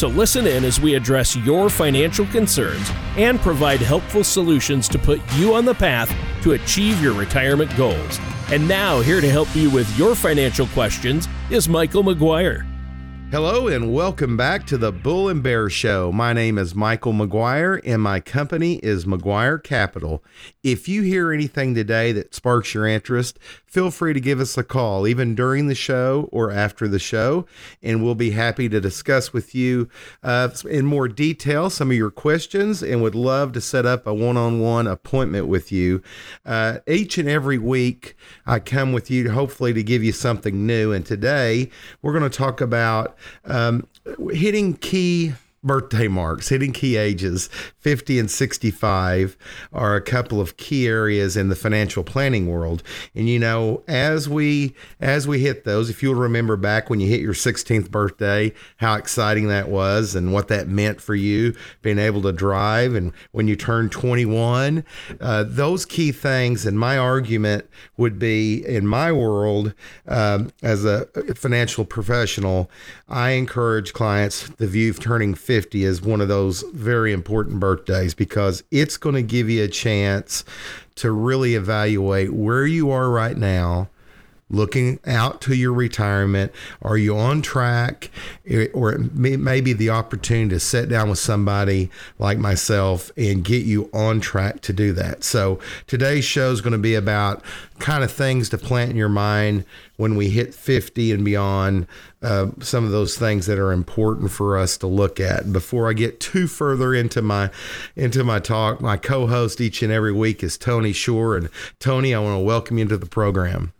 So listen in as we address your financial concerns and provide helpful solutions to put you on the path to achieve your retirement goals. And now, here to help you with your financial questions is Michael McGuire. Hello and welcome back to the Bull and Bear Show. My name is Michael McGuire and my company is McGuire Capital. If you hear anything today that sparks your interest, feel free to give us a call, even during the show or after the show, and we'll be happy to discuss with you uh, in more detail some of your questions and would love to set up a one on one appointment with you. Uh, each and every week, I come with you hopefully to give you something new. And today, we're going to talk about um, hitting key birthday marks, hitting key ages, 50 and 65 are a couple of key areas in the financial planning world. And you know, as we as we hit those, if you'll remember back when you hit your 16th birthday, how exciting that was and what that meant for you being able to drive and when you turned 21, uh, those key things and my argument would be in my world um, as a financial professional, I encourage clients the view of turning 50 is one of those very important birthdays because it's going to give you a chance to really evaluate where you are right now looking out to your retirement? Are you on track? Or maybe the opportunity to sit down with somebody like myself and get you on track to do that. So today's show is going to be about kind of things to plant in your mind when we hit 50 and beyond, uh, some of those things that are important for us to look at. Before I get too further into my into my talk, my co-host each and every week is Tony Shore, and Tony, I want to welcome you into the program.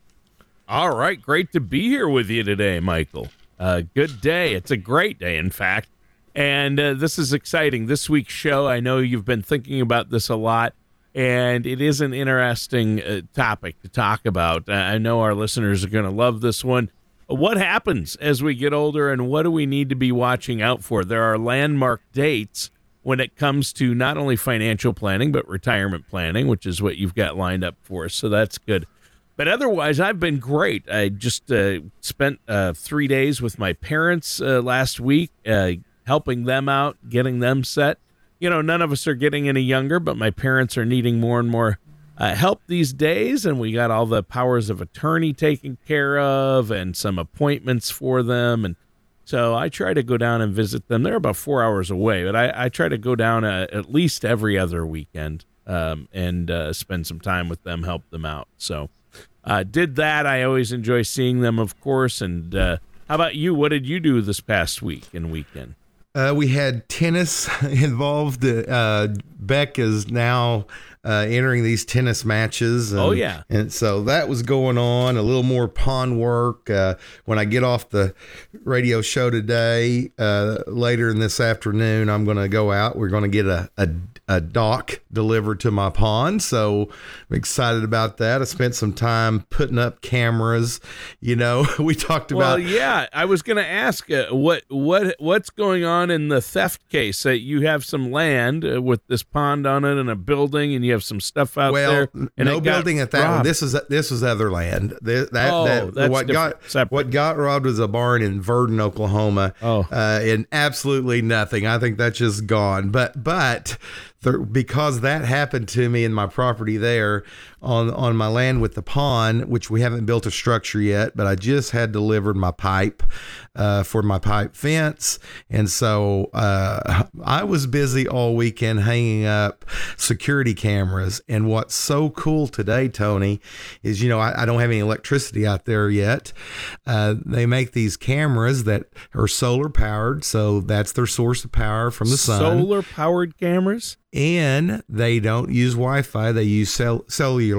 All right, great to be here with you today, Michael. Uh, good day. It's a great day, in fact. And uh, this is exciting. This week's show, I know you've been thinking about this a lot, and it is an interesting uh, topic to talk about. I know our listeners are going to love this one. What happens as we get older, and what do we need to be watching out for? There are landmark dates when it comes to not only financial planning, but retirement planning, which is what you've got lined up for us. So that's good. But otherwise, I've been great. I just uh, spent uh, three days with my parents uh, last week, uh, helping them out, getting them set. You know, none of us are getting any younger, but my parents are needing more and more uh, help these days. And we got all the powers of attorney taken care of and some appointments for them. And so I try to go down and visit them. They're about four hours away, but I, I try to go down uh, at least every other weekend um, and spend some time with them, help them out. So uh, did that. I always enjoy seeing them, of course. And uh, how about you? What did you do this past week and weekend? Uh, we had tennis involved. Uh, Beck is now uh, entering these tennis matches. And, oh yeah, and so that was going on. A little more pond work. Uh, when I get off the radio show today, uh, later in this afternoon, I'm going to go out. We're going to get a, a a dock delivered to my pond. So I'm excited about that. I spent some time putting up cameras. You know, we talked about. Well, yeah, I was going to ask uh, what what what's going on in the theft case. That uh, you have some land uh, with this pond on it and a building, and you have some stuff out well, there. Well, no building at that robbed. one. This is this was other land. That, that, oh, that, that's what got separate. what got robbed was a barn in Verden, Oklahoma. Oh, uh, and absolutely nothing. I think that's just gone. But but because that happened to me in my property there on on my land with the pond, which we haven't built a structure yet, but I just had delivered my pipe uh, for my pipe fence, and so uh, I was busy all weekend hanging up security cameras. And what's so cool today, Tony, is you know I, I don't have any electricity out there yet. Uh, they make these cameras that are solar powered, so that's their source of power from the sun. Solar powered cameras. and they don't use Wi-Fi; they use cell- cellular,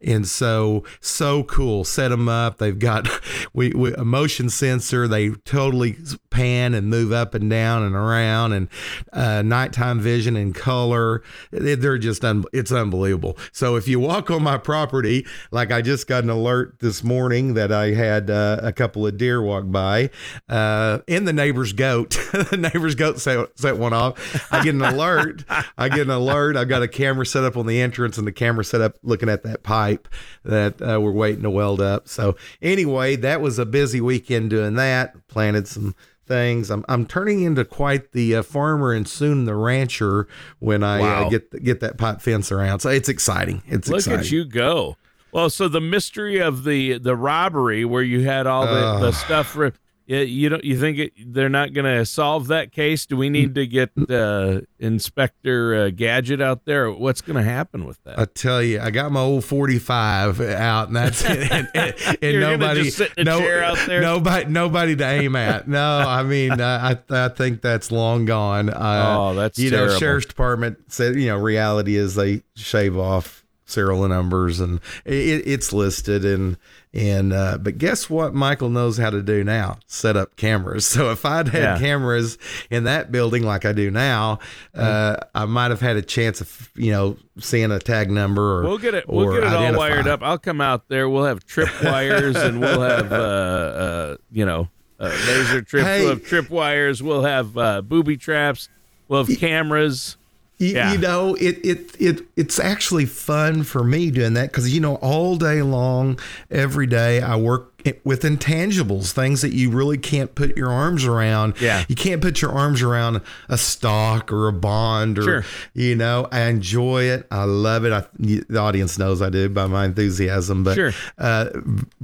and so so cool. Set them up. They've got we, we, a motion sensor. They totally pan and move up and down and around, and uh, nighttime vision and color. They're just un- it's unbelievable. So if you walk on my property, like I just got an alert this morning that I had uh, a couple of deer walk by, uh, and the neighbor's goat. the neighbor's goat set, set one off. I get an alert. I get an alert. I've got a camera set up on the entrance and the camera set up looking at that pipe that uh, we're waiting to weld up. So anyway, that was a busy weekend doing that. Planted some things. I'm I'm turning into quite the uh, farmer and soon the rancher when I uh, Wow. uh, get get that pipe fence around. So it's exciting. It's Look exciting. at you go. Well, so the mystery of the the robbery where you had all the, the stuff. For, you, you don't you think it, they're not going to solve that case? Do we need to get uh, Inspector uh, Gadget out there? What's going to happen with that? I tell you, I got my old 45 out, and that's it. And, and, and nobody, just sit in a chair out there? nobody, nobody to aim at. No, I mean, uh, I, I think that's long gone. Uh, Oh, that's you know, sheriff's department said, you know, reality is they shave off serial numbers and it, it's listed and and uh, but guess what Michael knows how to do now set up cameras so if I'd had Yeah. cameras in that building like I do now uh, I might have had a chance of you know seeing a tag number or We'll get it. We'll get it all wired up. I'll come out there. We'll have trip wires, and we'll have uh, uh, you know uh, laser trip. Hey. We'll have trip wires. We'll have uh, booby traps. We'll have cameras. You, Yeah. you know, it, it it it's actually fun for me doing that because you know all day long, every day I work with intangibles, things that you really can't put your arms around. Yeah. you can't put your arms around a stock or a bond or Sure. you know. I enjoy it. I love it. I, the audience knows I do by my enthusiasm. But Sure. uh,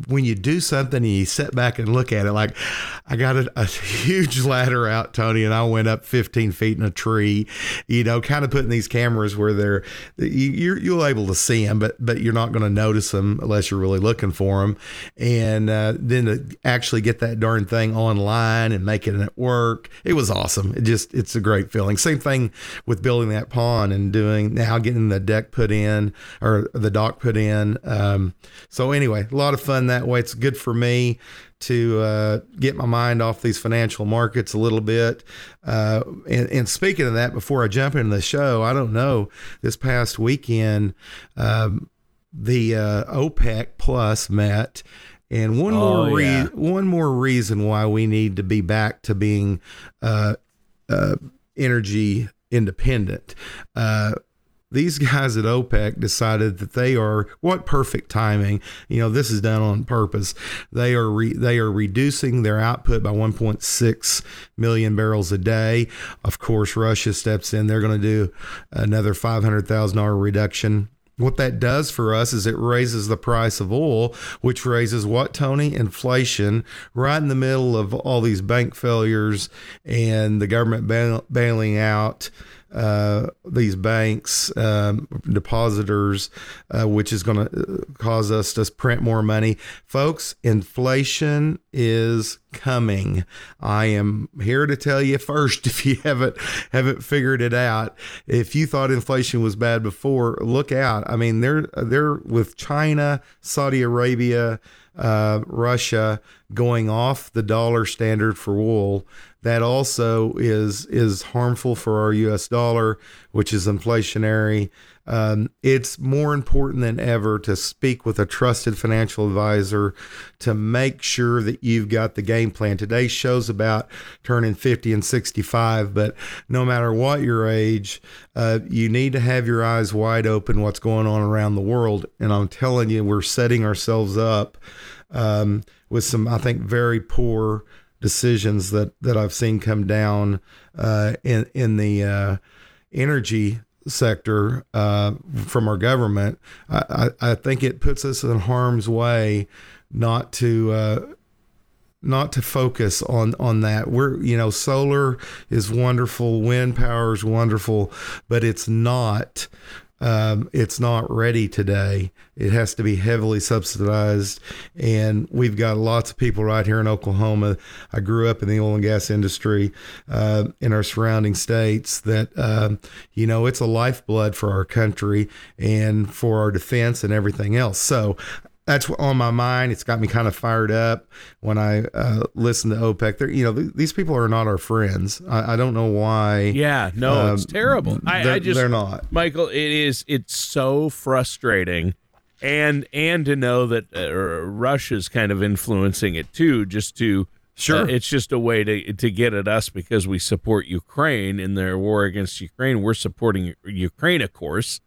when you do something and you sit back and look at it, like I got a, a huge ladder out, Tony, and I went up 15 feet in a tree, you know, kind of putting these cameras where they're, you, you're, you're able to see them, but, but you're not going to notice them unless you're really looking for them. And uh, then to actually get that darn thing online and making it work, it was awesome. It just, it's a great feeling. Same thing with building that pond and doing now getting the deck put in or the dock put in. Um, so anyway, a lot of fun that way. It's good for me to uh, get my mind off these financial markets a little bit. Uh, and, and speaking of that, before I jump into the show, I don't know. This past weekend, um, the uh, OPEC Plus met. And one Oh, more re- yeah. one more reason why we need to be back to being uh, uh, energy independent. Uh, these guys at OPEC decided that they are what perfect timing. You know, this is done on purpose. They are re, they are reducing their output by 1.6 million barrels a day. Of course, Russia steps in. They're going to do another $500,000 reduction. What that does for us is it raises the price of oil, which raises what, Tony? Inflation, right in the middle of all these bank failures and the government bail- bailing out uh, these banks, um, depositors, uh, which is going to cause us to print more money. Folks, inflation is coming. I am here to tell you first if you haven't haven't figured it out. If you thought inflation was bad before, look out. I mean, they're they're with China, Saudi Arabia, uh, Russia going off the dollar standard for wool. That also is is harmful for our U.S. dollar, which is inflationary. Um, it's more important than ever to speak with a trusted financial advisor to make sure that you've got the game plan. Today's show's about turning 50 and 65, but no matter what your age, uh, you need to have your eyes wide open what's going on around the world. And I'm telling you, we're setting ourselves up um, with some, I think, very poor decisions that that I've seen come down uh, in in the uh, energy sector uh, from our government. I, I, I think it puts us in harm's way not to. Uh, not to focus on on that. We're you know solar is wonderful, wind power is wonderful, but it's not um, it's not ready today. It has to be heavily subsidized. And we've got lots of people right here in Oklahoma. I grew up in the oil and gas industry uh, in our surrounding states that, um, you know, it's a lifeblood for our country and for our defense and everything else. So that's on my mind. It's got me kind of fired up when I uh, listen to OPEC. They're, you know, th- these people are not our friends. I, I don't know why. Yeah, no, um, it's terrible. I, I, just they're not. Michael, it is. It's so frustrating, and and to know that uh, Russia's kind of influencing it too, just to. Sure, uh, it's just a way to to get at us because we support Ukraine in their war against Ukraine. We're supporting Ukraine, of course,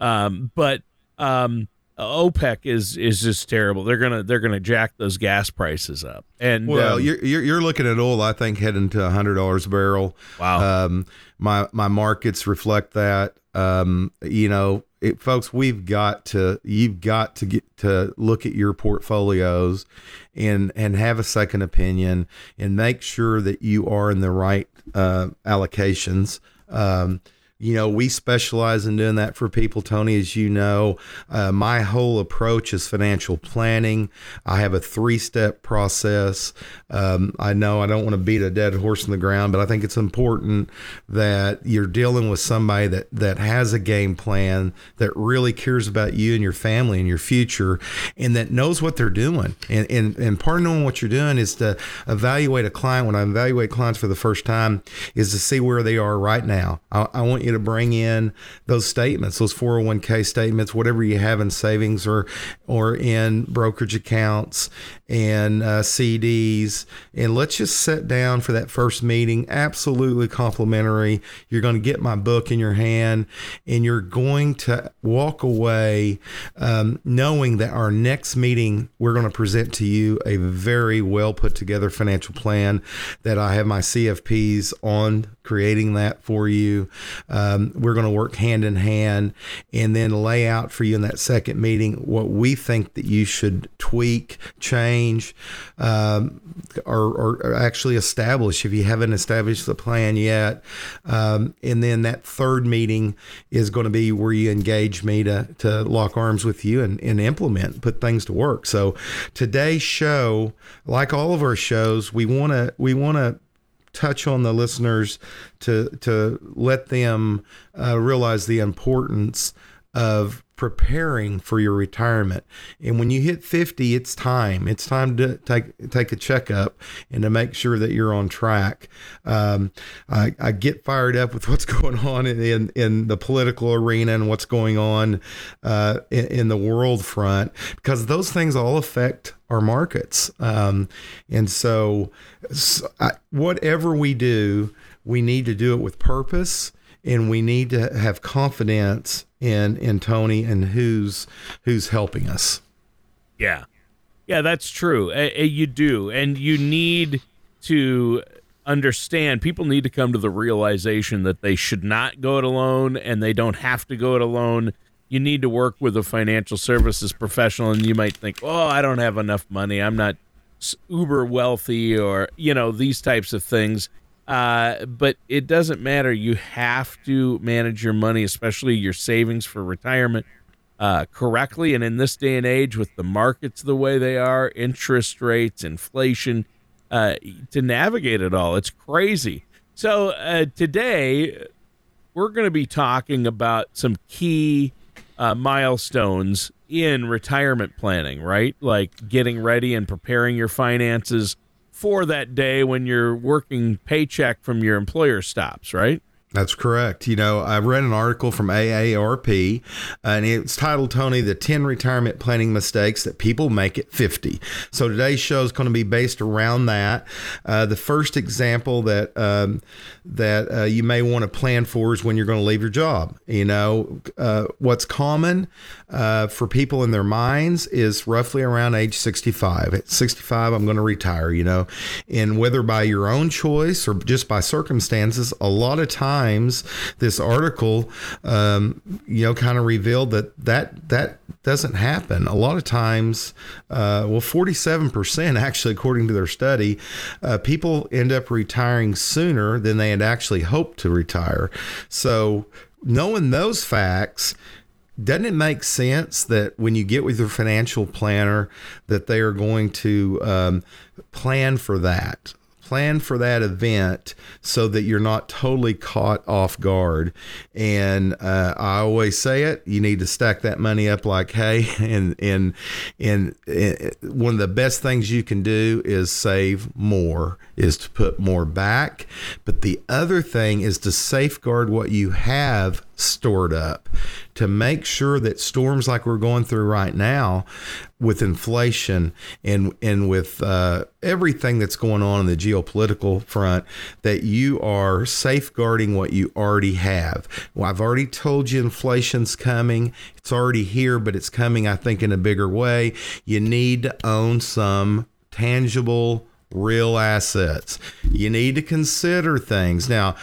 um, but um, OPEC is is just terrible. They're gonna they're gonna jack those gas prices up. And well, um, you're, you're looking at oil. I think heading to hundred dollars a barrel. Wow. Um, my my markets reflect that. Um, you know, it, folks, we've got to you've got to get to look at your portfolios and and have a second opinion and make sure that you are in the right uh, allocations. Um, you know, we specialize in doing that for people, Tony, as you know. Uh, my whole approach is financial planning. I have a three step process. Um, I know I don't want to beat a dead horse in the ground, but I think it's important that you're dealing with somebody that, that has a game plan, that really cares about you and your family and your future, and that knows what they're doing. And, and, and part of knowing what you're doing is to evaluate a client. When I evaluate clients for the first time, is to see where they are right now. I, I want you to bring in those statements, those 401k statements, whatever you have in savings or or in brokerage accounts and uh, CDs, and let's just sit down for that first meeting. Absolutely complimentary. You're going to get my book in your hand, and you're going to walk away um, knowing that our next meeting we're going to present to you a very well put together financial plan that I have my CFPs on creating that for you. Um, we're going to work hand in hand and then lay out for you in that second meeting what we think that you should tweak, change, um, or, or, actually establish if you haven't established the plan yet. Um, and then that third meeting is going to be where you engage me to, to lock arms with you and, and implement, put things to work. So today's show, like all of our shows, we want to we want to touch on the listeners to to let them uh, realize the importance of preparing for your retirement. And when you hit 50, it's time. It's time to take take a checkup and to make sure that you're on track. Um, I, I, get fired up with what's going on in, in, the political arena and what's going on uh, in, in, the world front because those things all affect our markets. Um, and so, so I, whatever we do, we need to do it with purpose and we need to have confidence in in Tony and who's who's helping us. Yeah, yeah, that's true. you do, and you need to understand. People need to come to the realization that they should not go it alone, and they don't have to go it alone. You need to work with a financial services professional, and you might think, "Oh, I don't have enough money. I'm not." uber wealthy or you know these types of things uh, but it doesn't matter. You have to manage your money, especially your savings for retirement, uh, correctly. And in this day and age, with the markets the way they are, interest rates, inflation, uh, to navigate it all, it's crazy. So uh, today, we're going to be talking about some key uh, milestones in retirement planning, right? Like getting ready and preparing your finances for that day when your working paycheck from your employer stops, right? That's correct. You know, I read an article from AARP, and it's titled Tony the 10 retirement planning mistakes that people make at 50. So today's show is going to be based around that. Uh, the first example that um, that uh, you may want to plan for is when you're going to leave your job. You know, uh, what's common uh, for people in their minds is roughly around age 65. At 65, I'm going to retire, you know, and whether by your own choice or just by circumstances, a lot of times this article, um, you know, kind of revealed that that that doesn't happen. A lot of times, uh, well, 47% actually, according to their study, uh, people end up retiring sooner than they had actually hoped to retire. So, knowing those facts, doesn't it make sense that when you get with your financial planner that they are going to um, plan for that plan for that event so that you're not totally caught off guard. And uh, I always say it: you need to stack that money up like hay. And and and, and one of the best things you can do is save more, is to put more back. But the other thing is to safeguard what you have stored up to make sure that storms like we're going through right now with inflation and and with uh, everything that's going on in the geopolitical front that you are safeguarding what you already have. Well, I've already told you inflation's coming. It's already here, but it's coming I think in a bigger way. You need to own some tangible real assets. You need to consider things. Now,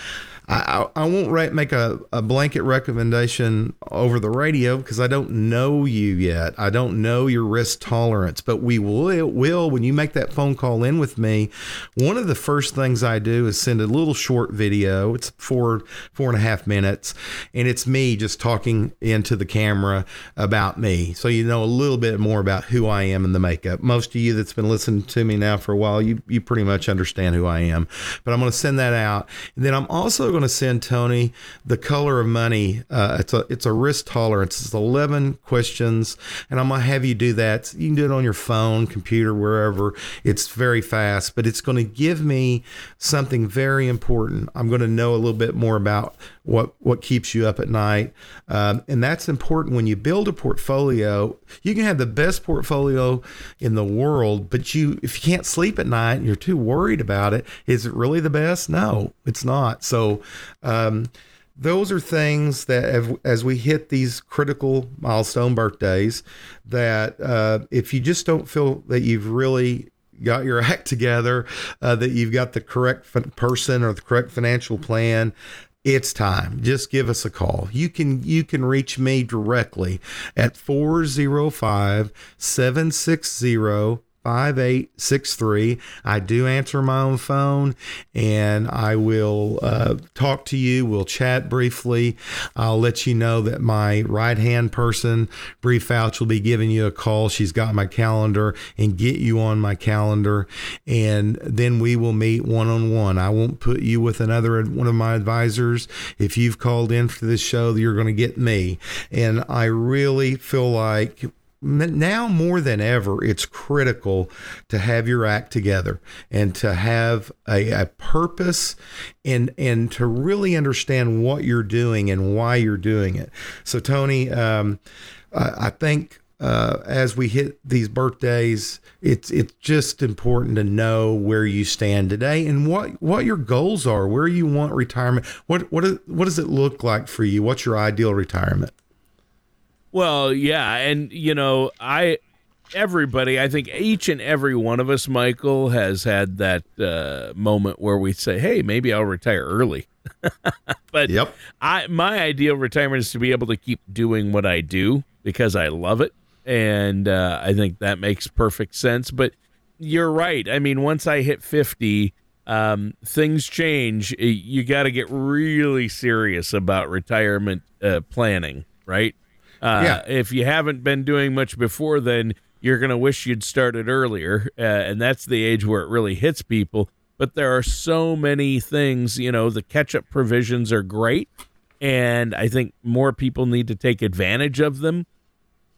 I, I won't make a, a blanket recommendation over the radio because I don't know you yet. I don't know your risk tolerance, but we will, will, when you make that phone call in with me, one of the first things I do is send a little short video. It's four, four and a half minutes, and it's me just talking into the camera about me. So you know a little bit more about who I am in the makeup. Most of you that's been listening to me now for a while, you, you pretty much understand who I am. But I'm going to send that out. And then I'm also going to send Tony the color of money. Uh, it's a it's a risk tolerance. It's 11 questions, and I'm gonna have you do that. You can do it on your phone, computer, wherever. It's very fast, but it's going to give me something very important. I'm going to know a little bit more about what what keeps you up at night, um, and that's important when you build a portfolio. You can have the best portfolio in the world, but you if you can't sleep at night and you're too worried about it, is it really the best? No, it's not. So. Um, those are things that as we hit these critical milestone birthdays that uh, if you just don't feel that you've really got your act together uh, that you've got the correct person or the correct financial plan it's time. Just give us a call. You can you can reach me directly at 405 760 5863. I do answer my own phone and I will uh, talk to you. We'll chat briefly. I'll let you know that my right hand person, Bree Fouch, will be giving you a call. She's got my calendar and get you on my calendar. And then we will meet one on one. I won't put you with another one of my advisors. If you've called in for this show, you're going to get me. And I really feel like now more than ever, it's critical to have your act together and to have a, a, purpose and and to really understand what you're doing and why you're doing it. So, Tony, um, I, I, think uh, as we hit these birthdays, it's it's just important to know where you stand today and what what your goals are, where you want retirement. What what what does it look like for you? What's your ideal retirement? Well, yeah, and you know, I everybody, I think each and every one of us, Michael, has had that uh, moment where we say, "Hey, maybe I'll retire early." but yep. I my ideal retirement is to be able to keep doing what I do because I love it, and uh, I think that makes perfect sense. But you're right. I mean, once I hit fifty. Um, things change. You got to get really serious about retirement uh, planning, right? Uh, yeah. If you haven't been doing much before, then you're going to wish you'd started earlier. Uh, and that's the age where it really hits people. But there are so many things, you know, the catch up provisions are great. And I think more people need to take advantage of them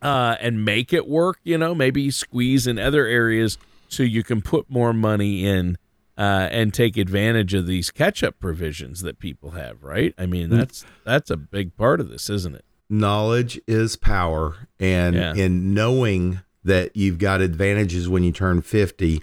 uh, and make it work, you know, maybe squeeze in other areas so you can put more money in uh, and take advantage of these catch up provisions that people have, right? I mean, mm. that's that's a big part of this, isn't it? Knowledge is power and yeah. in knowing that you've got advantages when you turn 50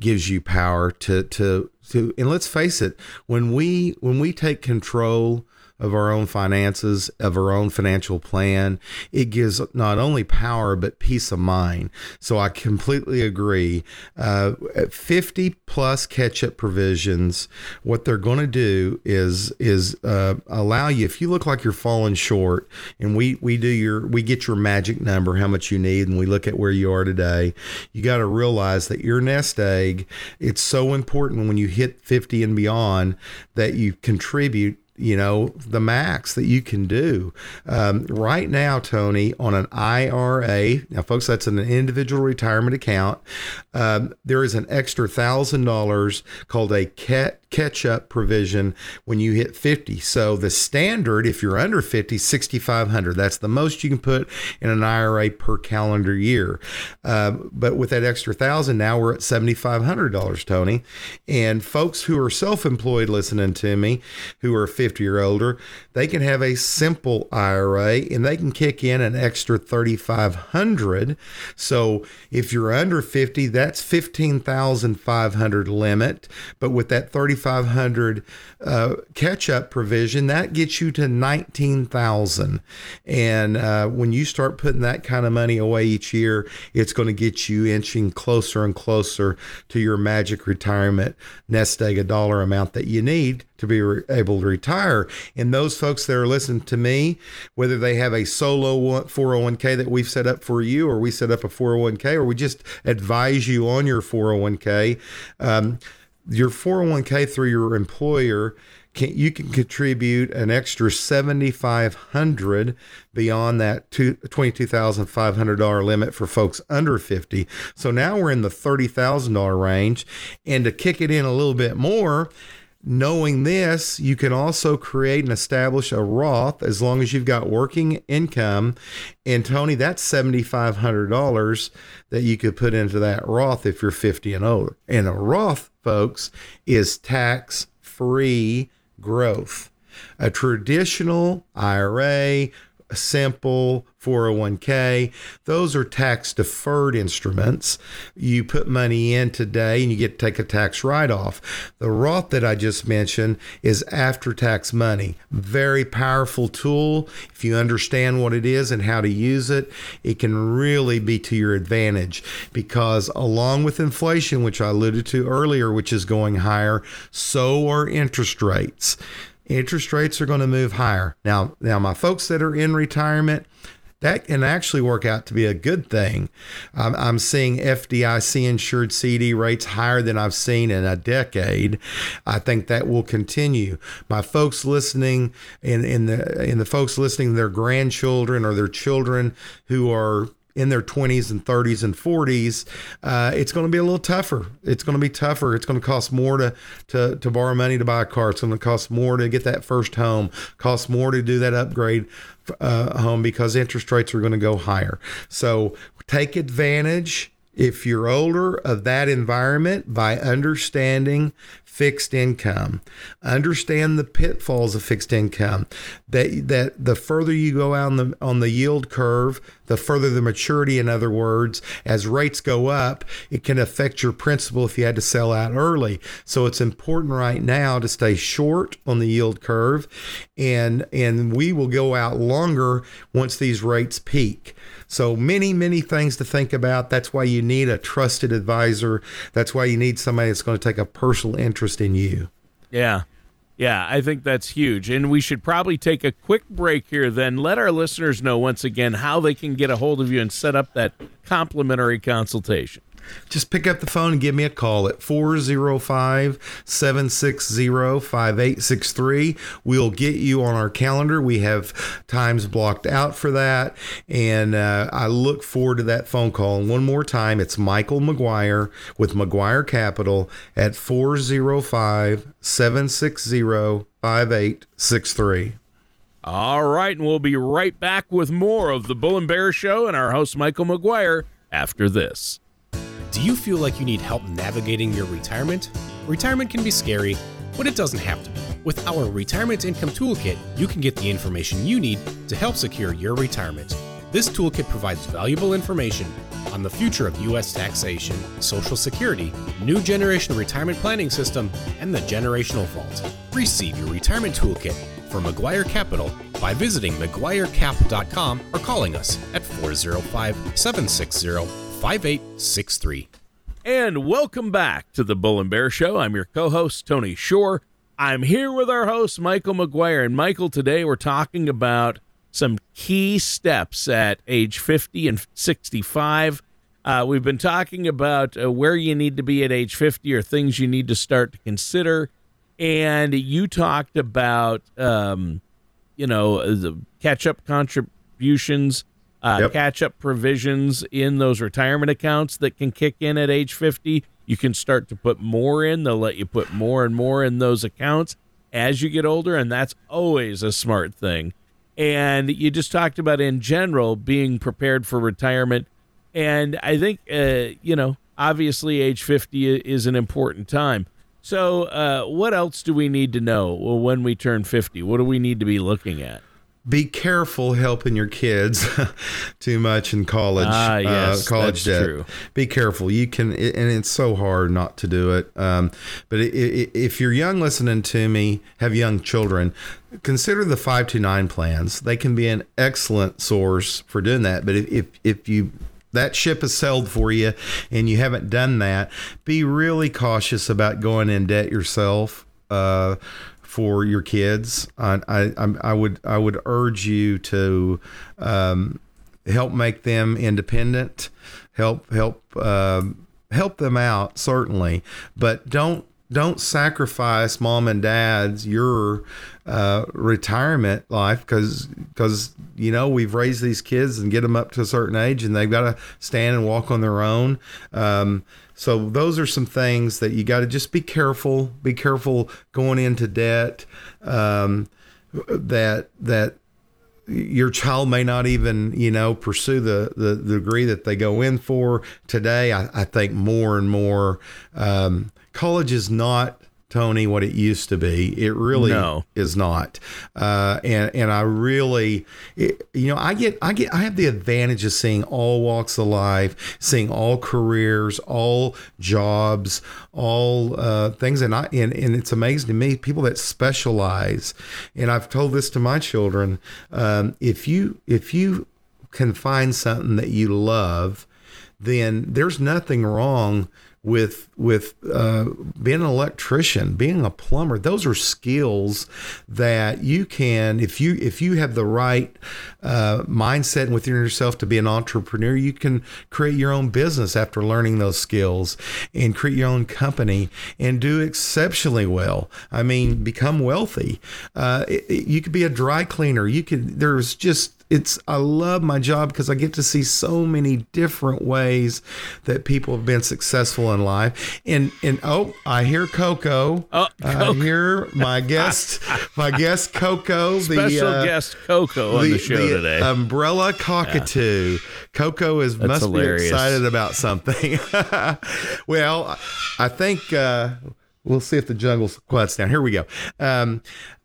gives you power to to to and let's face it when we when we take control of our own finances, of our own financial plan. It gives not only power, but peace of mind. So I completely agree. Uh, 50 plus catch up provisions, what they're going to do is, is uh, allow you, if you look like you're falling short and we, we do your, we get your magic number, how much you need, and we look at where you are today, you got to realize that your nest egg, it's so important when you hit 50 and beyond that you contribute you know, the max that you can do. Um, right now, Tony, on an IRA, now, folks, that's an individual retirement account, um, there is an extra $1,000 called a CAT catch up provision when you hit 50. So the standard, if you're under 50, 6,500. That's the most you can put in an IRA per calendar year. Uh, but with that extra thousand, now we're at $7,500, Tony. And folks who are self employed listening to me, who are 50 or older, they can have a simple IRA and they can kick in an extra 3,500. So if you're under 50, that's 15,500 limit. But with that 30 3500 uh, catch up provision, that gets you to 19,000. And uh, when you start putting that kind of money away each year, it's going to get you inching closer and closer to your magic retirement nest egg a dollar amount that you need to be re- able to retire. And those folks that are listening to me, whether they have a solo 401k that we've set up for you, or we set up a 401k, or we just advise you on your 401k, um, your 401k through your employer can, you can contribute an extra 7500 beyond that $22,500 limit for folks under 50. So now we're in the $30,000 range and to kick it in a little bit more, knowing this, you can also create and establish a Roth as long as you've got working income. And Tony, that's $7,500 that you could put into that Roth if you're 50 and older. And a Roth, folks, is tax free growth. A traditional IRA, a simple 401k. Those are tax deferred instruments. You put money in today and you get to take a tax write off. The Roth that I just mentioned is after tax money. Very powerful tool. If you understand what it is and how to use it, it can really be to your advantage because along with inflation, which I alluded to earlier, which is going higher, so are interest rates interest rates are going to move higher. Now, now my folks that are in retirement, that can actually work out to be a good thing. I'm, I'm, seeing FDIC insured CD rates higher than I've seen in a decade. I think that will continue. My folks listening, in, in the in the folks listening, their grandchildren or their children who are in their 20s and 30s and 40s, uh, it's going to be a little tougher. It's going to be tougher. It's going to cost more to, to, to borrow money to buy a car. It's going to cost more to get that first home, cost more to do that upgrade uh, home because interest rates are going to go higher. So take advantage if you're older of that environment by understanding fixed income. Understand the pitfalls of fixed income. That that the further you go out on the on the yield curve, the further the maturity, in other words, as rates go up, it can affect your principal if you had to sell out early. So it's important right now to stay short on the yield curve and and we will go out longer once these rates peak. So many, many things to think about. That's why you need a trusted advisor. That's why you need somebody that's going to take a personal interest in you. Yeah. Yeah, I think that's huge. And we should probably take a quick break here, then let our listeners know once again how they can get a hold of you and set up that complimentary consultation just pick up the phone and give me a call at 405 760 5863. We'll get you on our calendar. We have times blocked out for that. And uh, I look forward to that phone call. And one more time, it's Michael McGuire with McGuire Capital at 405 760 5863. All right, and we'll be right back with more of the Bull and Bear Show and our host, Michael McGuire, after this. Do you feel like you need help navigating your retirement? Retirement can be scary, but it doesn't have to be. With our Retirement Income Toolkit, you can get the information you need to help secure your retirement. This toolkit provides valuable information on the future of U.S. taxation, Social Security, new generation retirement planning system, and the generational vault. Receive your retirement toolkit from McGuire Capital by visiting McGuireCap.com or calling us at 405 760 5863. And welcome back to the Bull and Bear Show. I'm your co host, Tony Shore. I'm here with our host, Michael McGuire. And Michael, today we're talking about some key steps at age 50 and 65. Uh, we've been talking about uh, where you need to be at age 50 or things you need to start to consider. and you talked about um, you know the catch up contributions, uh, Yep. catch up provisions in those retirement accounts that can kick in at age fifty. You can start to put more in. They'll let you put more and more in those accounts as you get older, and that's always a smart thing. And you just talked about in general being prepared for retirement. And I think, uh, you know, obviously age 50 is an important time. So, uh, what else do we need to know when we turn 50? What do we need to be looking at? Be careful helping your kids too much in college. Ah, yes, uh, college that's debt. true. Be careful. You can, and it's so hard not to do it. Um, but i i if you're young, listening to me, have young children, consider the 529 plans. They can be an excellent source for doing that. But if if, if you that ship has sailed for you and you haven't done that, be really cautious about going in debt yourself. Uh, for your kids. I, I, I'm- would I would urge you to um, help make them independent, help help um, help them out certainly, but don't don't sacrifice mom and dad's your uh, retirement life because because you know we've raised these kids and get them up to a certain age and they've got to stand and walk on their own. Um, so those are some things that you got to just be careful. Be careful going into debt. Um, that that your child may not even you know pursue the, the, the degree that they go in for today i, I think more and more um, college is not tony what it used to be. It really No. is not. Uh, and and i really it, you know i get i get i have the advantage of seeing all walks of life seeing all careers all jobs all uh, things. And i and, and it's amazing to me people that specialize. And i've told this to my children um, if you if you can find something that you love then there's nothing wrong with with uh, being an electrician, being a plumber. Those are skills that you can, if you if you have the right uh, mindset within yourself to be an entrepreneur, you can create your own business after learning those skills and create your own company and do exceptionally well. I mean, become wealthy. Uh, it- it- you could be a dry cleaner. You could. There's just it's I love my job because I get to see so many different ways that people have been successful in life. And and oh, I hear Coco. Oh, I hear my guest, my guest Coco, Special the uh, guest Coco on the, show the today. Umbrella cockatoo. Coco is must hilarious. be excited about something. well, I think uh, we'll see if the jungle quiets down. Here we go. Um,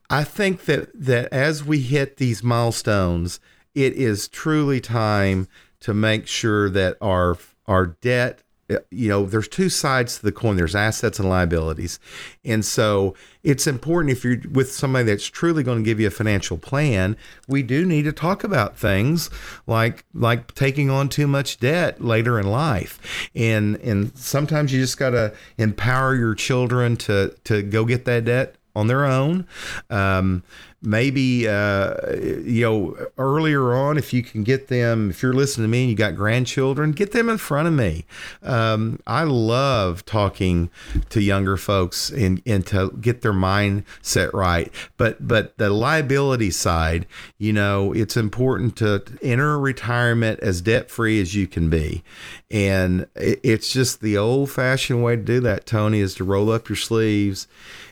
I think that that as we hit these milestones, it is truly time to make sure that our our debt eh, you know there's two sides to the coin. There's assets and liabilities. And so it's important if you're with somebody that's truly going to give you a financial plan we do need to talk about things like like taking on too much debt later in life. And and sometimes you just got to empower your children to to go get that debt on their own. Um, maybe uh, you know earlier on, if you can get them, if you're listening to me and you got grandchildren, get them in front of me. Um, I love talking to younger folks and, and to get their mindset right. But but the liability side, you know, it's important to enter retirement as debt free as you can be, and it, it's just the old fashioned way to do that. Tony is to roll up your sleeves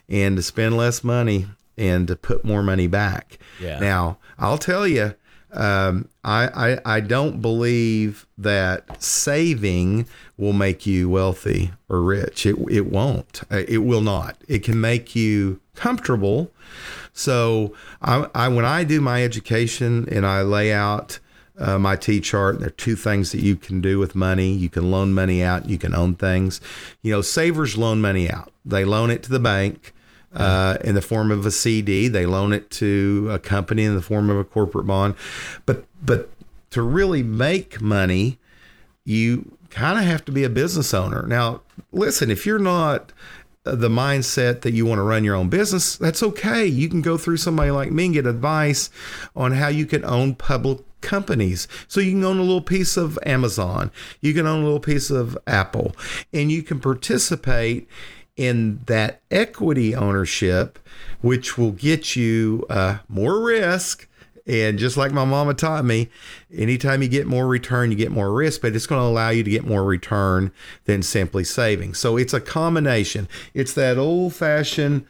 and to spend less money and to put more money back. Yeah. Now, I'll tell you, um, I, I I don't believe that saving will make you wealthy or rich. It it won't. Uh, It will not. It can make you comfortable. So I, I when I do my education and I lay out uh, my T chart. There are two things that you can do with money. You can loan money out. You can own things. You know, savers loan money out. They loan it to the bank uh, in the form of a CD. They loan it to a company in the form of a corporate bond. But but to really make money, you kind of have to be a business owner. Now, listen, if you're not uh, the mindset that you want to run your own business, that's okay. You can go through somebody like me and get advice on how you can own public companies. So you can own a little piece of Amazon, you can own a little piece of Apple, and you can participate in that equity ownership, which will get you uh, more risk. And just like my mama taught me, anytime you get more return, you get more risk, but it's going to allow you to get more return than simply saving. So it's a combination. It's that old fashioned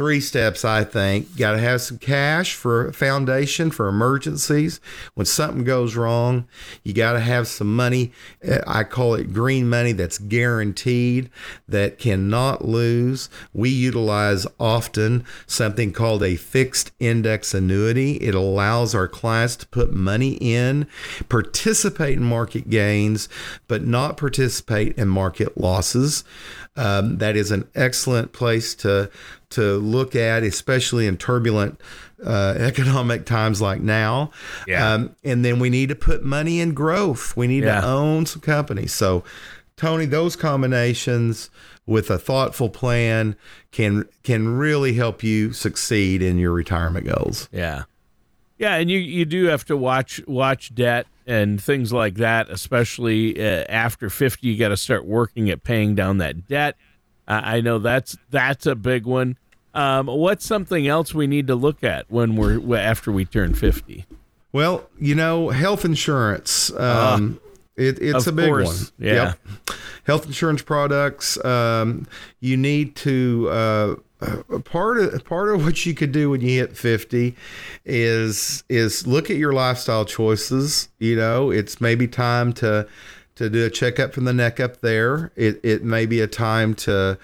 three steps, I think. Got to have some cash for foundation for emergencies. When something goes wrong, you got to have some money. Uh, I call it green money that's guaranteed, that cannot lose. We utilize often something called a fixed index annuity. It allows our clients to put money in, participate in market gains, but not participate in market losses. Um, that is an excellent place to to look at, especially in turbulent uh, economic times like now. Yeah. Um, and then we need to put money in growth. We need yeah. to own some companies. So, Tony, those combinations with a thoughtful plan can can really help you succeed in your retirement goals. Yeah. Yeah, and you, you do have to watch watch debt and things like that, especially uh, after 50 you got to start working at paying down that debt. I know that's that's a big one. Um, what's something else we need to look at when we're after we turn 50? Well, you know, health insurance. Um, uh, it, it's a big course. one. Yeah. Yep. Health insurance products. Um, you need to. Uh, uh, part of part of what you could do when you hit 50 is is look at your lifestyle choices you know it's maybe time to to do a checkup from the neck up there it it may be a time to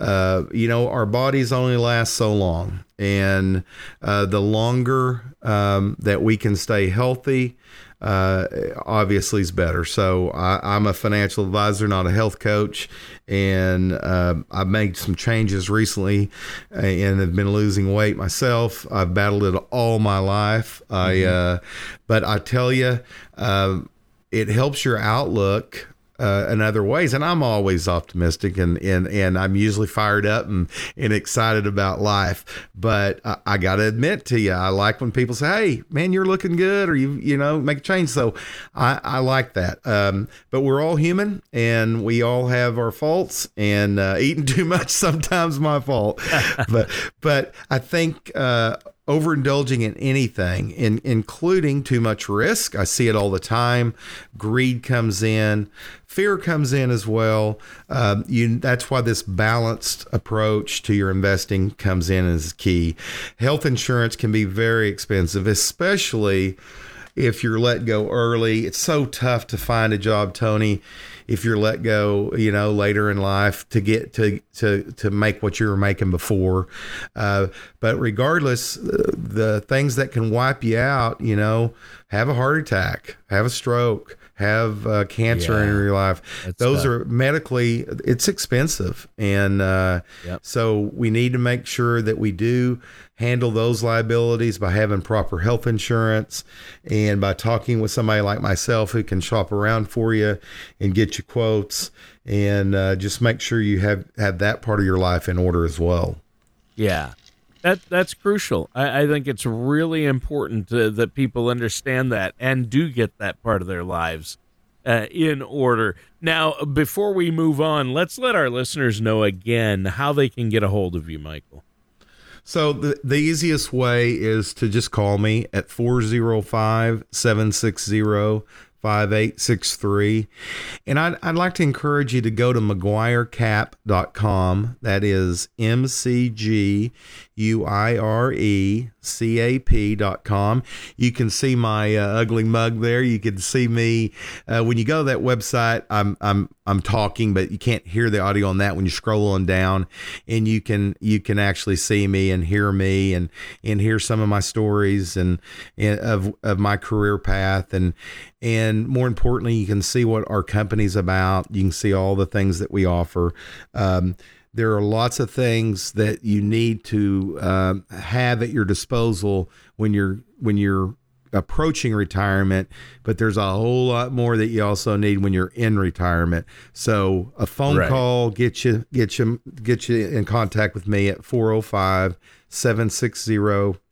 uh, you know our bodies only last so long and uh, the longer um, that we can stay healthy uh, obviously is better. So I, am a financial advisor, not a health coach, and uh, I've made some changes recently, uh, and have been losing weight myself. I've battled it all my life. Mm-hmm. I, uh, but I tell you, uh, it helps your outlook uh, in other ways. And I'm always optimistic and, and, and I'm usually fired up and, and excited about life. But I, I got to admit to you, I like when people say, Hey, man, you're looking good or you, you know, make a change. So I, I like that. Um, but we're all human and we all have our faults and uh, eating too much sometimes my fault. but, but I think, uh, overindulging in anything, in, including too much risk. I see it all the time. Greed comes in, fear comes in as well. Um, you, that's why this balanced approach to your investing comes in as key. Health insurance can be very expensive, especially if you're let go early. It's so tough to find a job, Tony if you're let go, you know, later in life to get to to to make what you were making before. Uh, but regardless, uh, the things that can wipe you out, you know, have a heart attack, have a stroke, have uh, cancer yeah, in your life. Those are medically, it's expensive. And uh, yep. so we need to make sure that we do handle those liabilities by having proper health insurance and by talking with somebody like myself who can shop around for you and get you quotes and uh, just make sure you have, have that part of your life in order as well. Yeah. That that's crucial. I, I think it's really important to, that people understand that and do get that part of their lives uh, in order. Now, before we move on, let's let our listeners know again how they can get a hold of you, Michael. So the, the easiest way is to just call me at 405 760 5863. And I'd, I'd like to encourage you to go to McGuireCap.com. That is M C G U I R E C A P.com. You can see my uh, ugly mug there. You can see me uh, when you go to that website. I'm I'm I'm talking, but you can't hear the audio on that when you're scrolling down, and you can you can actually see me and hear me and and hear some of my stories and, and of of my career path and and more importantly, you can see what our company's about. You can see all the things that we offer. Um, there are lots of things that you need to um, have at your disposal when you're when you're approaching retirement, but there's a whole lot more that you also need when you're in retirement. So a phone right. call get you get you get you in contact with me at 405 760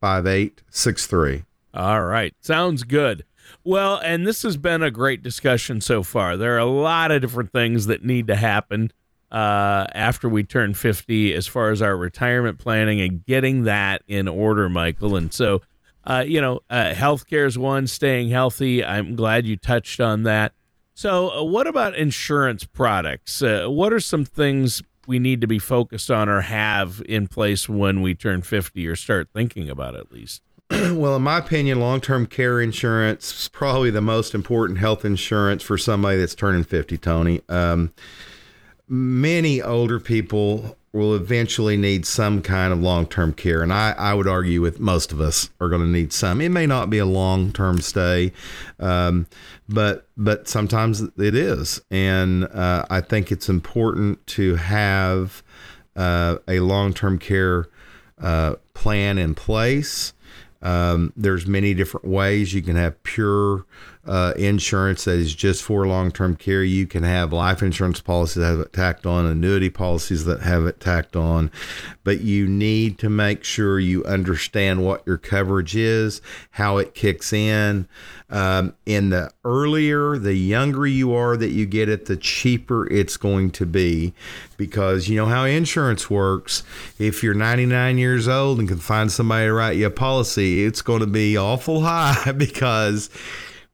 5863. All right. Sounds good. Well, and this has been a great discussion so far. There are a lot of different things that need to happen uh, after we turn 50 as far as our retirement planning and getting that in order, Michael. And so, uh, you know, uh, healthcare is one, staying healthy. I'm glad you touched on that. So, uh, what about insurance products? Uh, what are some things we need to be focused on or have in place when we turn 50 or start thinking about it, at least? well, in my opinion, long term care insurance is probably the most important health insurance for somebody that's turning 50, Tony. Um, many older people will eventually need some kind of long term care. And I, I would argue with most of us are going to need some. It may not be a long term stay, um, but but sometimes it is. And uh, I think it's important to have uh, a long term care uh, plan in place. Um, there's many different ways you can have pure uh, insurance that is just for long-term care. You can have life insurance policies that have it tacked on, annuity policies that have it tacked on, but you need to make sure you understand what your coverage is, how it kicks in. Um, and the earlier, the younger you are that you get it, the cheaper it's going to be, because you know how insurance works. If you're 99 years old and can find somebody to write you a policy, it's going to be awful high because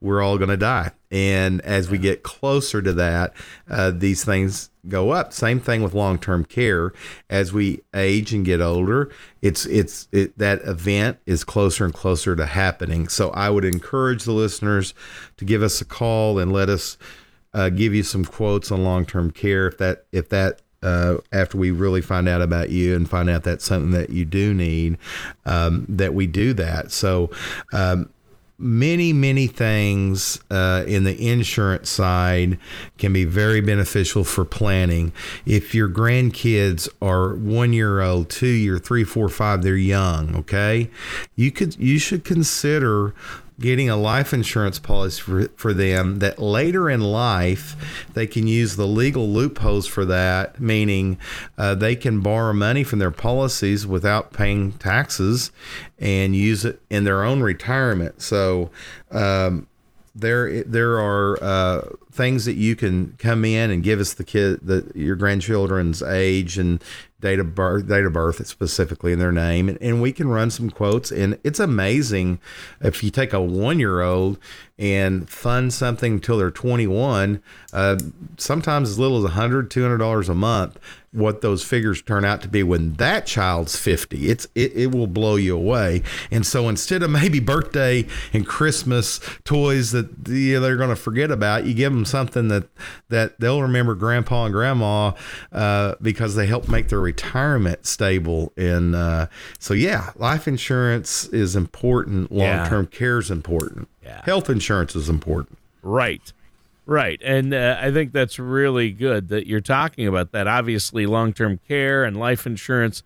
we're all going to die. And as we get closer to that, uh, these things go up. Same thing with long term care. As we age and get older, it's it's it, that event is closer and closer to happening. So I would encourage the listeners to give us a call and let us uh, give you some quotes on long term care if that if that uh, after we really find out about you and find out that's something that you do need, um, that we do that. So, um, many, many things uh, in the insurance side can be very beneficial for planning. If your grandkids are one year old, two year, three, four, five, they're young. Okay, you could you should consider getting a life insurance policy for, for them that later in life they can use the legal loopholes for that, meaning uh, they can borrow money from their policies without paying taxes and use it in their own retirement. So, um, there there are uh, things that you can come in and give us the kid the your grandchildren's age and date of birth date of birth specifically in their name. And, and we can run some quotes. And it's amazing if you take a one year old and fund something until they're 21 uh, sometimes as little as $100, 200 dollars a month what those figures turn out to be when that child's 50 it's it, it will blow you away. And so instead of maybe birthday and christmas toys that you know, they're going to forget about you give them something that that they'll remember grandpa and grandma uh, because they help make their retirement stable and uh, so yeah life insurance is important. Long-term yeah. care is important yeah. health insurance is important right Right. And uh, I think that's really good that you're talking about that. Obviously, long term care and life insurance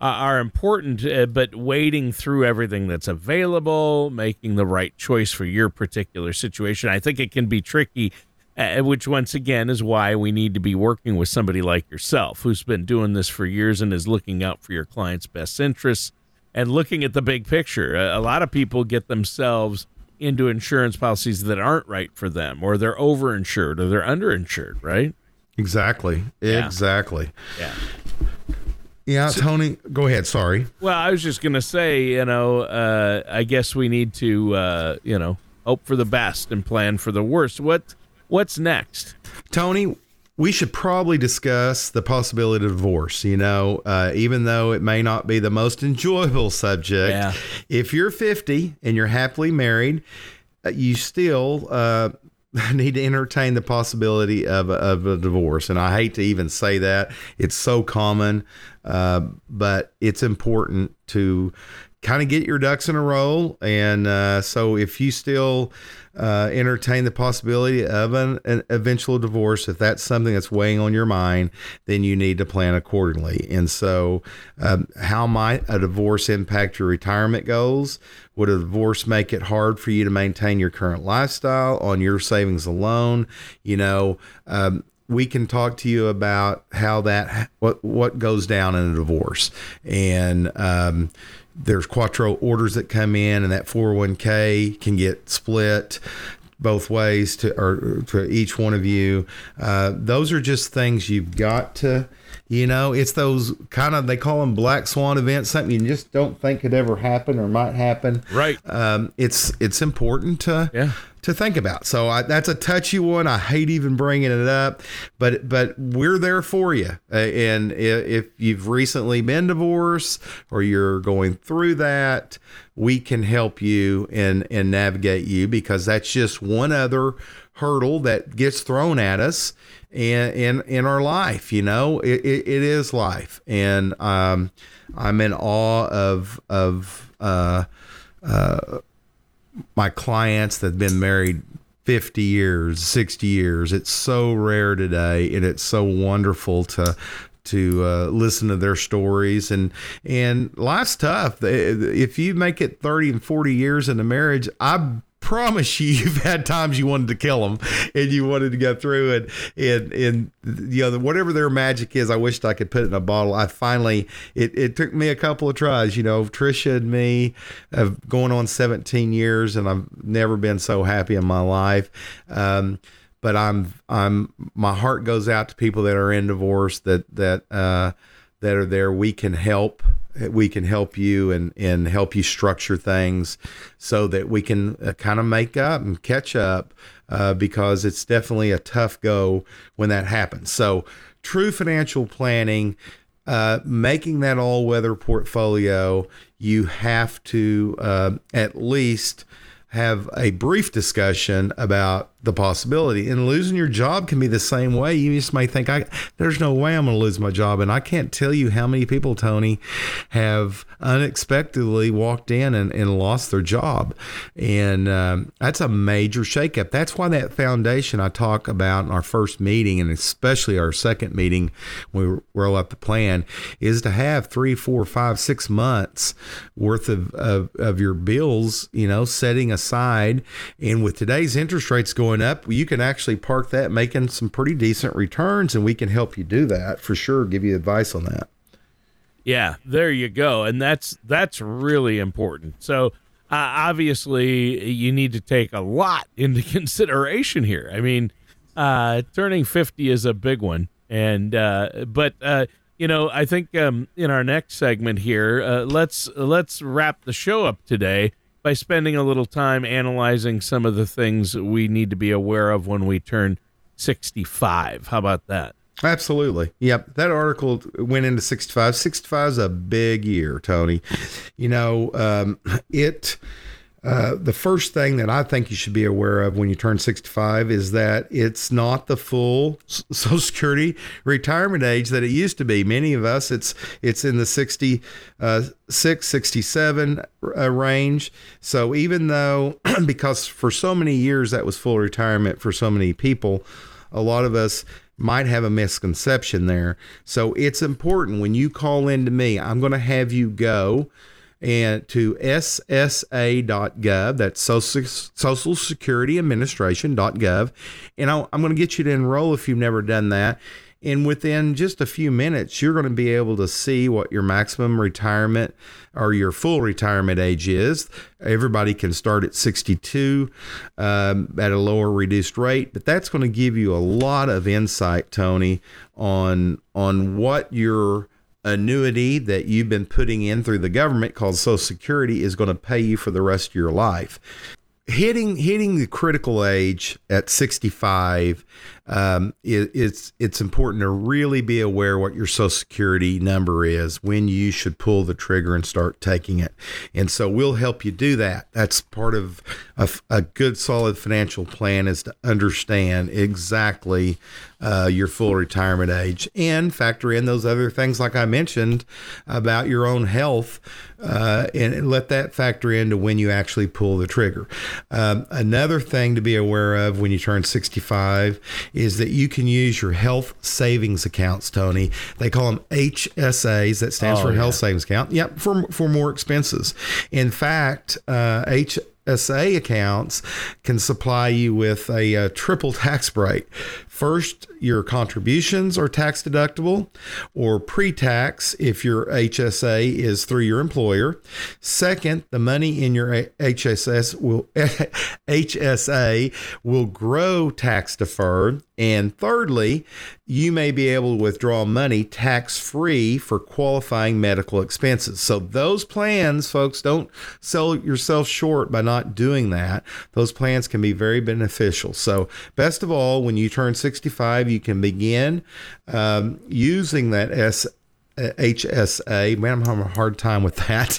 uh, are important, uh, but wading through everything that's available, making the right choice for your particular situation, I think it can be tricky. Uh, which once again is why we need to be working with somebody like yourself who's been doing this for years and is looking out for your client's best interests and looking at the big picture. a lot of people get themselves into insurance policies that aren't right for them or they're overinsured or they're underinsured, right? Exactly. Yeah. Exactly. Yeah. Yeah, so, Tony, go ahead. Sorry. Well, I was just going to say, you know, uh, I guess we need to, uh, you know, hope for the best and plan for the worst. What what's next? Tony, we should probably discuss the possibility of divorce. You know, uh, even though it may not be the most enjoyable subject, yeah. if you're 50 and you're happily married, uh, you still uh, need to entertain the possibility of a, of a divorce. And I hate to even say that; it's so common, uh, but it's important to kind of get your ducks in a row. And uh, so, if you still uh, entertain the possibility of an, an, eventual divorce, if that's something that's weighing on your mind, then you need to plan accordingly. And so, um, how might a divorce impact your retirement goals? Would a divorce make it hard for you to maintain your current lifestyle on your savings alone? You know, um, we can talk to you about how that what what goes down in a divorce and um, there's QDRO orders that come in and that 401k can get split both ways to or to each one of you. Uh, those are just things you've got to, you know, it's those kind of they call them black swan events, something you just don't think could ever happen or might happen. Right. Um, it's it's important to Yeah. To think about. So I, that's a touchy one. I hate even bringing it up, but but we're there for you. Uh, and i- if you've recently been divorced or you're going through that, we can help you and and navigate you because that's just one other hurdle that gets thrown at us in in, in our life. You know, it, it, it is life, and um, I'm in awe of of. Uh, my clients that have been married 50 years 60 years it's so rare today and it's so wonderful to to uh, listen to their stories. And and life's tough. If you make it 30 and 40 years in a marriage i promise you you've had times you wanted to kill them and you wanted to go through and and and you know whatever their magic is i wished i could put it in a bottle. I finally it, it took me a couple of tries you know. Trisha and me have going on 17 years and i've never been so happy in my life. Um, but i'm i'm my heart goes out to people that are in divorce that that uh that are there. We can help we can help you and and help you structure things so that we can uh, kind of make up and catch up uh, because it's definitely a tough go when that happens. So true financial planning uh, making that all weather portfolio you have to uh, at least have a brief discussion about the possibility. And losing your job can be the same way. You just may think, I there's no way I'm going to lose my job. And I can't tell you how many people, Tony, have unexpectedly walked in and, and lost their job. And um, that's a major shakeup. That's why that foundation I talk about in our first meeting, and especially our second meeting when we roll up the plan, is to have three, four, five, six months worth of, of, of your bills, you know, setting aside. And with today's interest rates going up, you can actually park that, making some pretty decent returns, and we can help you do that for sure. Give you advice on that. Yeah, there you go, and that's that's really important. So uh, obviously, you need to take a lot into consideration here. I mean, uh, turning fifty is a big one, and uh, but uh, you know, I think um, in our next segment here, uh, let's let's wrap the show up today by spending a little time analyzing some of the things we need to be aware of when we turn sixty-five. How about that? Absolutely. Yep. That article went into 65. 65 is a big year, Tony. You know, um, it. Uh, the first thing that I think you should be aware of when you turn 65 is that it's not the full Social Security retirement age that it used to be. Many of us, it's it's in the 66, uh, 67 uh, range. So even though, because for so many years that was full retirement for so many people, a lot of us might have a misconception there. So it's important when you call in to me, I'm going to have you go and to ssa.gov that's social, security administration.gov and I'll, i'm going to get you to enroll if you've never done that. And within just a few minutes you're going to be able to see what your maximum retirement or your full retirement age is. Everybody can start at 62 um, at a lower reduced rate but that's going to give you a lot of insight tony on on what your annuity that you've been putting in through the government called Social Security is going to pay you for the rest of your life. Hitting hitting the critical age at 65 um, it, it's it's important to really be aware what your Social Security number is when you should pull the trigger and start taking it. And so we'll help you do that. That's part of a, a good solid financial plan is to understand exactly uh, your full retirement age and factor in those other things like I mentioned about your own health uh, and let that factor into when you actually pull the trigger. Um, another thing to be aware of when you turn 65 is that you can use your health savings accounts, Tony. They call them HSAs. That stands Oh, for yeah. health savings account. Yep, for for more expenses. In fact, uh, H accounts can supply you with a, a triple tax break. First, your contributions are tax deductible or pre tax if your HSA is through your employer. Second, the money in your HSS will, HSA will grow tax deferred. And thirdly, you may be able to withdraw money tax free for qualifying medical expenses. So, those plans, folks, don't sell yourself short by not doing that. Those plans can be very beneficial. So, best of all, when you turn 65, you can begin um, using that S. HSA, man, I'm having a hard time with that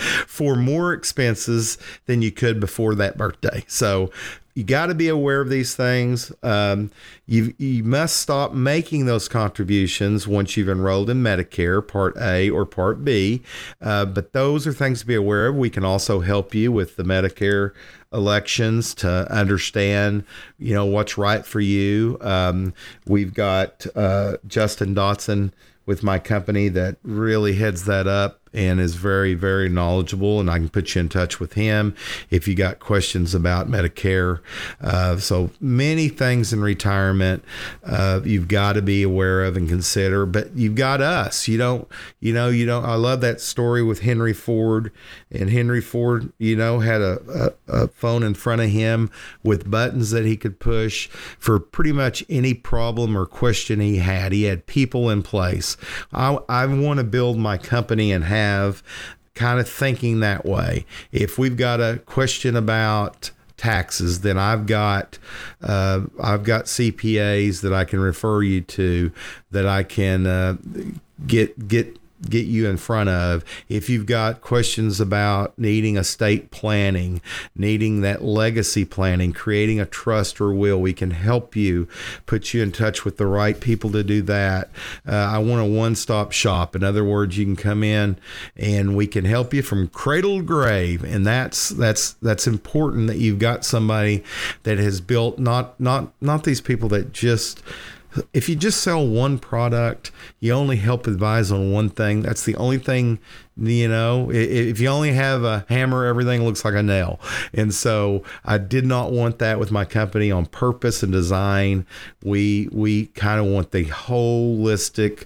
for more expenses than you could before that birthday. So you got to be aware of these things. Um, you you must stop making those contributions once you've enrolled in Medicare Part A or Part B. Uh, but those are things to be aware of. We can also help you with the Medicare elections to understand, you know, what's right for you. Um, we've got uh, Justin Dotson with my company that really heads that up and is very, very knowledgeable. And I can put you in touch with him if you got questions about Medicare. Uh, so many things in retirement uh, you've got to be aware of and consider. But you've got us. You don't, you know, you don't. I love that story with Henry Ford. And Henry Ford, you know, had a, a, a phone in front of him with buttons that he could push for pretty much any problem or question he had. He had people in place. I, I want to build my company and have have kind of thinking that way. If we've got a question about taxes, then I've got uh, I've got CPAs that I can refer you to that I can uh, get get get you in front of. If you've got questions about needing estate planning, needing that legacy planning, creating a trust or will, we can help you, put you in touch with the right people to do that. Uh, I want a one stop shop. In other words, you can come in and we can help you from cradle to grave. And that's that's that's important that you've got somebody that has built not not not these people that just if you just sell one product, you only help advise on one thing. That's the only thing, you know. If you only have a hammer, everything looks like a nail. And so I did not want that with my company on purpose and design. We we kind of want the holistic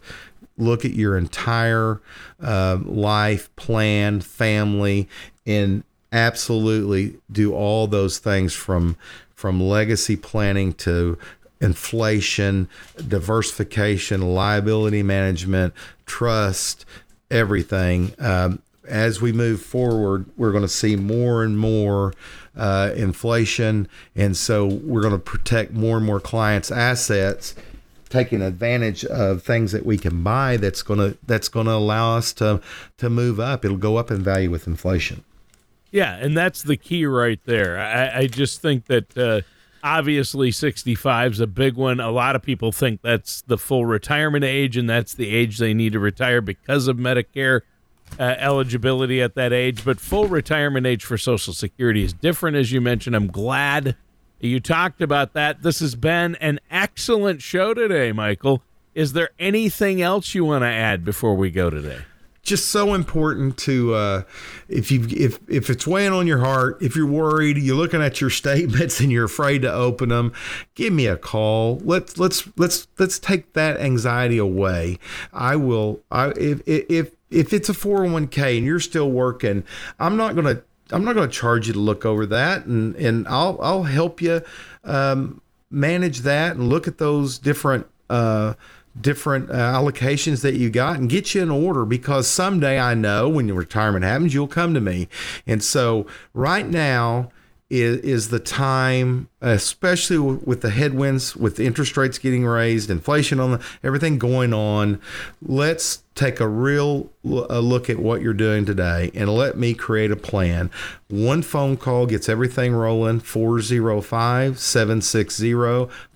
look at your entire uh, life plan, family, and absolutely do all those things from from legacy planning to inflation, diversification, liability management, trust, everything. Um, as we move forward, we're going to see more and more uh, inflation, and so we're going to protect more and more clients' assets, taking advantage of things that we can buy. That's going to that's going to allow us to to move up. It'll go up in value with inflation. Yeah, and that's the key right there. I, I just think that. Uh, obviously 65 is a big one. A lot of people think that's the full retirement age, and that's the age they need to retire because of Medicare uh, eligibility at that age. But full retirement age for Social Security is different, as you mentioned. I'm glad you talked about that. This has been an excellent show today, Michael. Is there anything else you want to add before we go today? Just so important to uh, if you if if it's weighing on your heart, if you're worried, you're looking at your statements and you're afraid to open them, give me a call. Let's let's let's let's take that anxiety away. I will. I if if if it's a 401k and you're still working, I'm not gonna I'm not gonna charge you to look over that, and and I'll I'll help you um, manage that and look at those different. Uh, different uh, allocations that you got and get you in order because someday I know when your retirement happens, you'll come to me. And so right now is, is the time, especially with the headwinds, with interest rates getting raised, inflation on the, everything going on. Let's take a real a look at what you're doing today and let me create a plan. One phone call gets everything rolling 405 760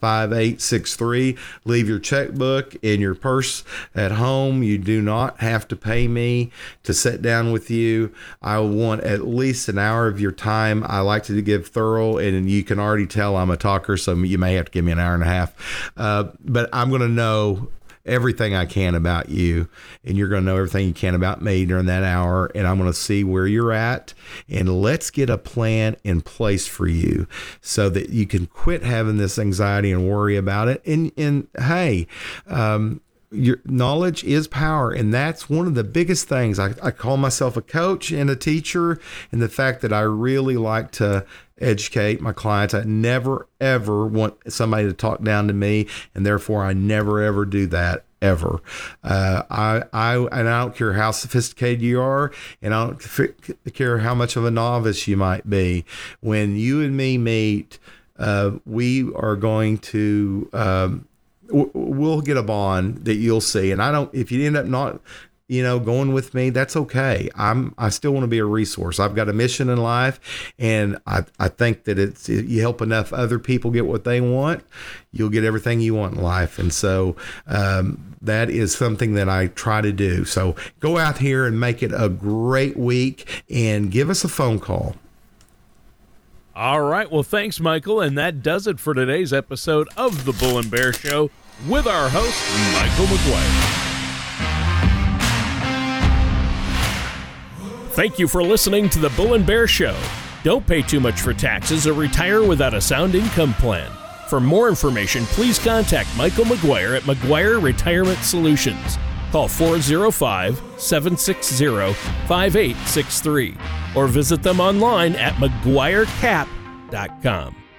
5863. Leave your checkbook in your purse at home. You do not have to pay me to sit down with you. I want at least an hour of your time. I like to give thorough, and you can already tell I'm a talker, so you may have to give me an hour and a half. Uh, but I'm going to know everything I can about you, and you're going to know everything you can about me during that hour. And I'm going to see where you're at, and let's get a plan in place for you so that you can quit having this anxiety and worry about it. And and hey, um, your knowledge is power and that's one of the biggest things I, I, call myself a coach and a teacher and the fact that i really like to educate my clients. I never ever want somebody to talk down to me and therefore i never ever do that ever. Uh, I, I and i don't care how sophisticated you are and i don't care how much of a novice you might be. When you and me meet uh, we are going to um, we'll get a bond that you'll see. And I don't, if you end up not, you know, going with me, that's okay. I'm, I still want to be a resource. I've got a mission in life, and I, I think that it's you help enough other people get what they want, you'll get everything you want in life. And so um, that is something that I try to do. So go out here and make it a great week, and give us a phone call. All right. Well, thanks, Michael. And that does it for today's episode of The Bull and Bear Show with our host, Michael McGuire. Thank you for listening to The Bull and Bear Show. Don't pay too much for taxes or retire without a sound income plan. For more information, please contact Michael McGuire at McGuire Retirement Solutions. Call 405 760 5863 or visit them online at McGuireCap.com.